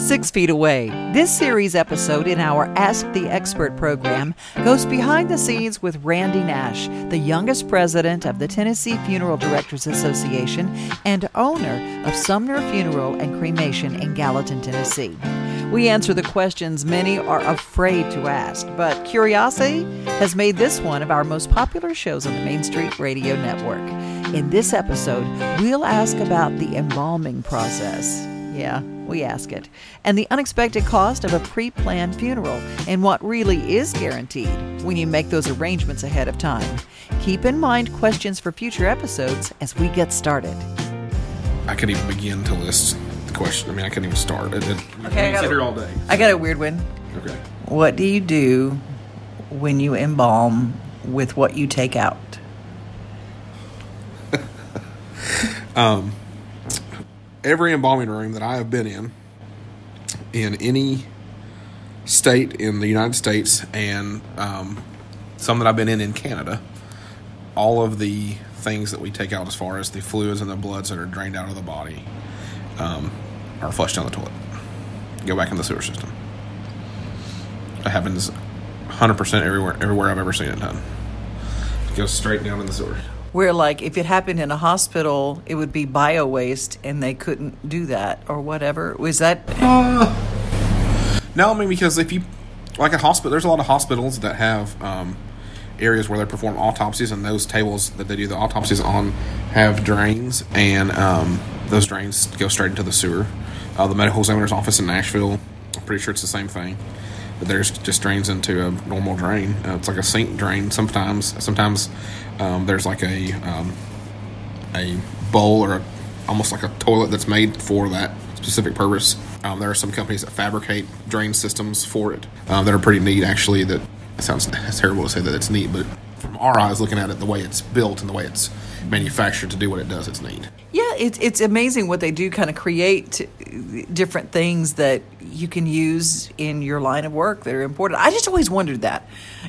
Six Feet Away. This series episode in our Ask the Expert program goes behind the scenes with Randy Nash, the youngest president of the Tennessee Funeral Directors Association and owner of Sumner Funeral and Cremation in Gallatin, Tennessee. We answer the questions many are afraid to ask, but curiosity has made this one of our most popular shows on the Main Street Radio Network. In this episode, we'll ask about the embalming process. Yeah, we ask it. And the unexpected cost of a pre planned funeral and what really is guaranteed when you make those arrangements ahead of time. Keep in mind questions for future episodes as we get started. I could even begin to list the question. I mean, I couldn't even start. It, it, Okay, I got sit here all day. I got a weird one. Okay. What do you do when you embalm with what you take out? Um, Every embalming room that I have been in, in any state in the United States, and um, some that I've been in in Canada, all of the things that we take out as far as the fluids and the bloods that are drained out of the body um, are flushed down the toilet. Go back in the sewer system. It happens 100% everywhere, everywhere I've ever seen it done. It goes straight down in the sewer. Where, like, if it happened in a hospital, it would be bio waste and they couldn't do that or whatever. Was that. No, I mean because if you like a hospital, there's a lot of hospitals that have um, areas where they perform autopsies, and those tables that they do the autopsies on have drains, and um, those drains go straight into the sewer. Uh, the medical examiner's office in Nashville, I'm pretty sure it's the same thing. But there's just drains into a normal drain. Uh, it's like a sink drain. Sometimes, sometimes um, there's like a um, a bowl or a, almost like a toilet that's made for that specific purpose. Um, there are some companies that fabricate drain systems for it um, that are pretty neat. Actually, that sounds terrible to say that it's neat, but from our eyes, looking at it, the way it's built and the way it's manufactured to do what it does, it's neat. Yeah, it's it's amazing what they do. Kind of create different things that you can use in your line of work that are important. I just always wondered that.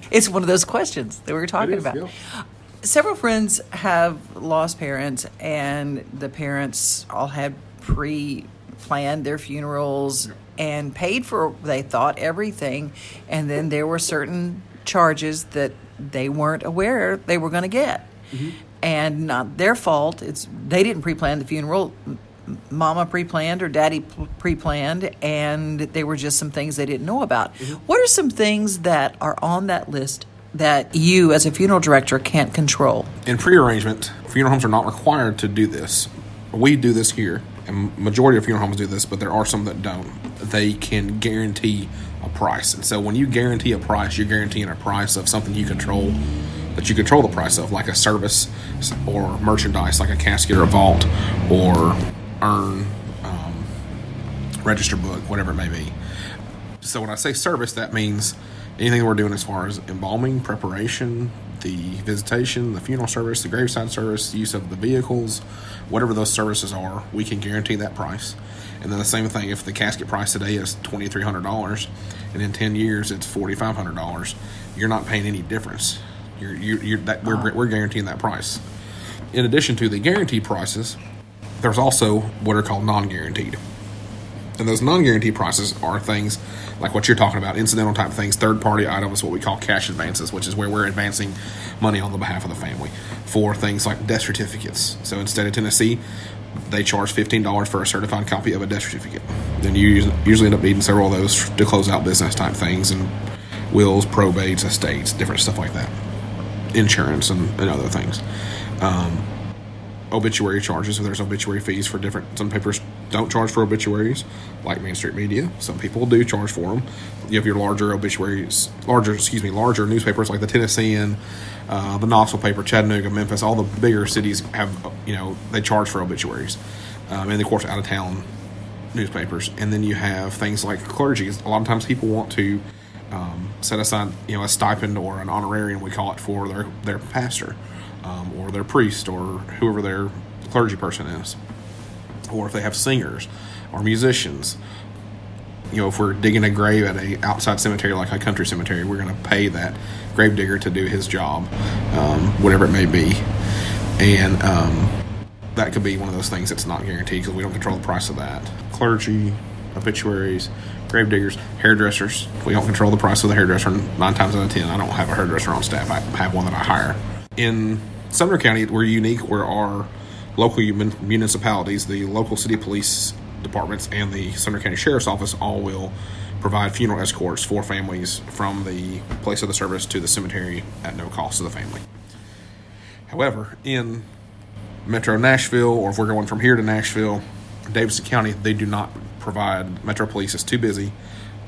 It's one of those questions that we were talking It is, about. yeah. Several friends have lost parents, and the parents all had pre-planned their funerals and paid for. They thought everything, and then there were certain charges that they weren't aware they were going to get Mm-hmm. and not their fault. It's they didn't pre-plan the funeral. Mama pre-planned or Daddy pre-planned, and there were just some things they didn't know about. Mm-hmm. What are some things that are on that list that you, as a funeral director, can't control? in pre-arrangement, funeral homes are not required to do this. We do this here, and majority of funeral homes do this, but there are some that don't. They can guarantee a price, and so when you guarantee a price, you're guaranteeing a price of something you control that you control the price of, like a service or merchandise, like a casket or a vault or urn, um, register book, whatever it may be. So when I say service, that means anything we're doing as far as embalming, preparation, the visitation, the funeral service, the graveside service, the use of the vehicles, whatever those services are, we can guarantee that price. And then the same thing if the casket price today is twenty three hundred dollars, and in ten years it's forty five hundred dollars, you're not paying any difference. You're, you're, you're that we're, we're guaranteeing that price. In addition to the guaranteed prices, there's also what are called non-guaranteed. And those non-guaranteed prices are things like what you're talking about, incidental type things, third-party items, what we call cash advances, which is where we're advancing money on the behalf of the family for things like death certificates. So instead of Tennessee, they charge fifteen dollars for a certified copy of a death certificate. Then you usually end up needing several of those to close out business type things and wills, probates, estates, different stuff like that, insurance and, and other things obituary charges. So there's obituary fees for different. Some papers don't charge for obituaries, like Main Street Media. Some people do charge for them. You have your larger obituaries, larger excuse me, larger newspapers like the Tennessean, uh, the Knoxville paper, Chattanooga, Memphis. All the bigger cities have you know they charge for obituaries, um, and of course out of town newspapers. And then you have things like clergy. A lot of times people want to. Um, set aside, you know, a stipend or an honorarium, we call it, for their their pastor, um, or their priest, or whoever their clergy person is, or if they have singers or musicians. You know, if we're digging a grave at a outside cemetery like a country cemetery, we're going to pay that grave digger to do his job, um, whatever it may be, and um, that could be one of those things that's not guaranteed because we don't control the price of that. Clergy, obituaries, grave diggers, hairdressers. We don't control the price of the hairdresser nine times out of ten. I don't have a hairdresser on staff. I have one that I hire. In Sumner County, we're unique where our local municipalities, the local city police departments, and the Sumner County Sheriff's Office all will provide funeral escorts for families from the place of the service to the cemetery at no cost to the family. However, in Metro Nashville, or if we're going from here to Nashville, Davidson County, they do not provide. Metro Police is too busy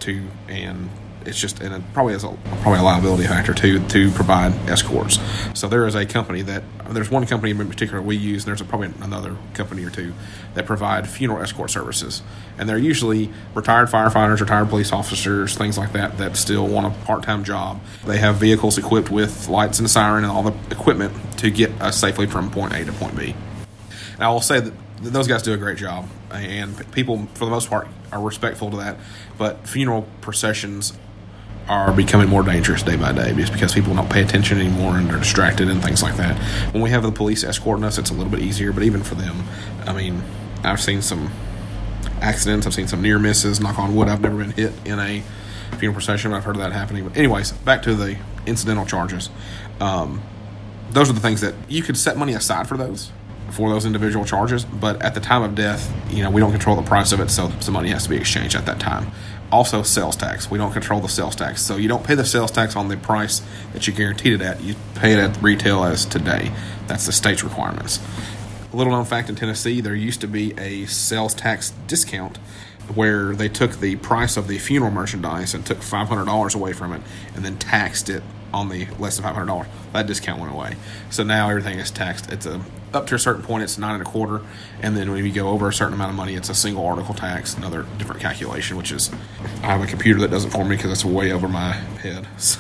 to, and it's just and it probably has a probably a liability factor to to provide escorts. So there is a company that there's one company in particular we use. And there's a, probably another company or two that provide funeral escort services, and they're usually retired firefighters, retired police officers, things like that that still want a part time job. They have vehicles equipped with lights and siren and all the equipment to get us safely from point A to point B. And I will say that those guys do a great job, and people, for the most part, are respectful to that. But funeral processions are becoming more dangerous day by day just because people don't pay attention anymore and they're distracted and things like that. When we have the police escorting us, it's a little bit easier, but even for them, I mean, I've seen some accidents, I've seen some near misses, knock on wood, I've never been hit in a funeral procession, I've heard of that happening. But, anyways, back to the incidental charges. Um, those are the things that you could set money aside for those for those individual charges, but at the time of death, you know, we don't control the price of it, so some money has to be exchanged at that time. Also, sales tax. We don't control the sales tax, so you don't pay the sales tax on the price that you guaranteed it at. You pay it at retail as today. That's the state's requirements. A little known fact in Tennessee, there used to be a sales tax discount where they took the price of the funeral merchandise and took $500 away from it and then taxed it on the less than $500. That discount went away. So now everything is taxed. It's a up to a certain point, it's nine and a quarter, and then when you go over a certain amount of money, it's a single article tax, another different calculation. Which is, I have a computer that does it for me because it's way over my head. So,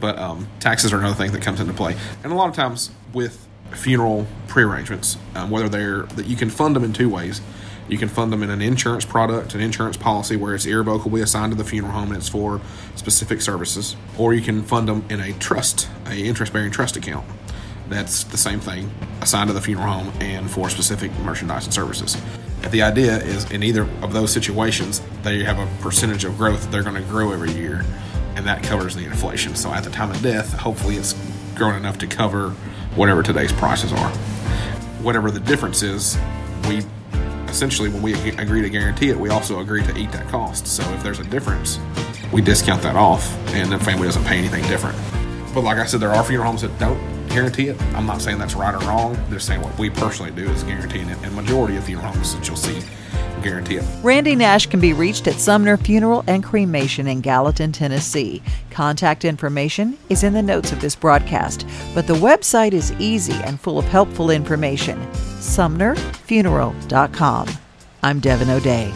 but um, taxes are another thing that comes into play, and a lot of times with funeral prearrangements, um, whether they're that you can fund them in two ways. You can fund them in an insurance product, an insurance policy where it's irrevocably assigned to the funeral home and it's for specific services, or you can fund them in a trust, a interest-bearing trust account that's the same thing assigned to the funeral home and for specific merchandise and services. The idea is in either of those situations, they have a percentage of growth that they're going to grow every year, and that covers the inflation. So at the time of death, hopefully it's grown enough to cover whatever today's prices are. Whatever the difference is, we essentially, when we agree to guarantee it, we also agree to eat that cost. So if there's a difference, we discount that off, and the family doesn't pay anything different. But like I said, there are funeral homes that don't guarantee it. I'm not saying that's right or wrong. Just saying what we personally do is guaranteeing it. And majority of the homes that you'll see guarantee it. Randy Nash can be reached at Sumner Funeral and Cremation in Gallatin, Tennessee. Contact information is in the notes of this broadcast, but the website is easy and full of helpful information. SumnerFuneral.com. I'm Devin O'Day.